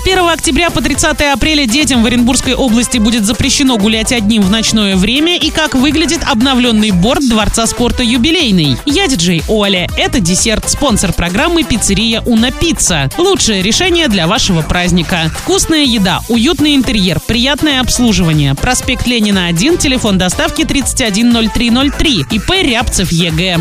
С 1 октября по 30 апреля детям в Оренбургской области будет запрещено гулять одним в ночное время и как выглядит обновленный борт Дворца спорта «Юбилейный». Я диджей Оля. Это десерт, спонсор программы «Пиццерия Уна Пицца». Лучшее решение для вашего праздника. Вкусная еда, уютный интерьер, приятное обслуживание. Проспект Ленина 1, телефон доставки 310303. ИП Рябцев Е.Г..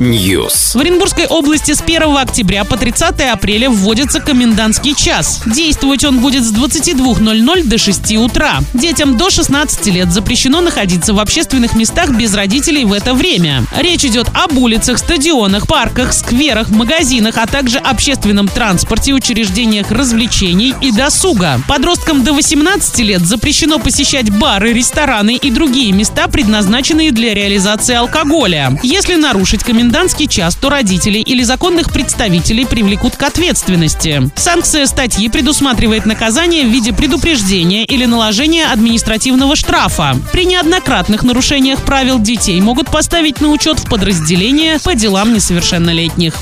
News. В Оренбургской области с 1 октября по 30 апреля вводится комендантский час. Действовать он будет с 22.00 до 6 утра. Детям до 16 лет запрещено находиться в общественных местах без родителей в это время. Речь идет об улицах, стадионах, парках, скверах, магазинах, а также общественном транспорте, учреждениях развлечений и досуга. Подросткам до 18 лет запрещено посещать бары, рестораны и другие места, предназначенные для реализации алкоголя. Если нарушить комендантский час, то родителей или законных представителей привлекут к ответственности. Санкция статьи предусматривает наказание в виде предупреждения или наложения административного штрафа. При неоднократных нарушениях правил детей могут поставить на учет в подразделение по делам несовершеннолетних.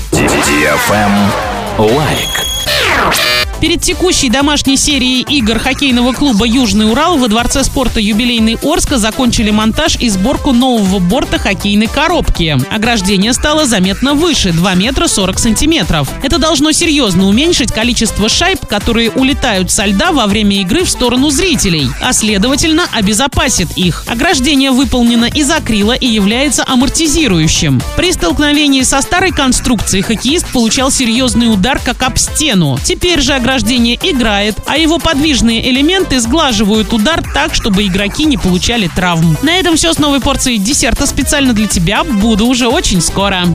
Лайк. Перед текущей домашней серией игр хоккейного клуба «Южный Урал» во Дворце спорта «Юбилейный Орска» закончили монтаж и сборку нового борта хоккейной коробки. Ограждение стало заметно выше – 2 метра 40 сантиметров. Это должно серьезно уменьшить количество шайб, которые улетают со льда во время игры в сторону зрителей, а следовательно обезопасит их. Ограждение выполнено из акрила и является амортизирующим. При столкновении со старой конструкцией хоккеист получал серьезный удар как об стену. Теперь же ограждение играет, а его подвижные элементы сглаживают удар так, чтобы игроки не получали травм. На этом все с новой порцией десерта специально для тебя. Буду уже очень скоро.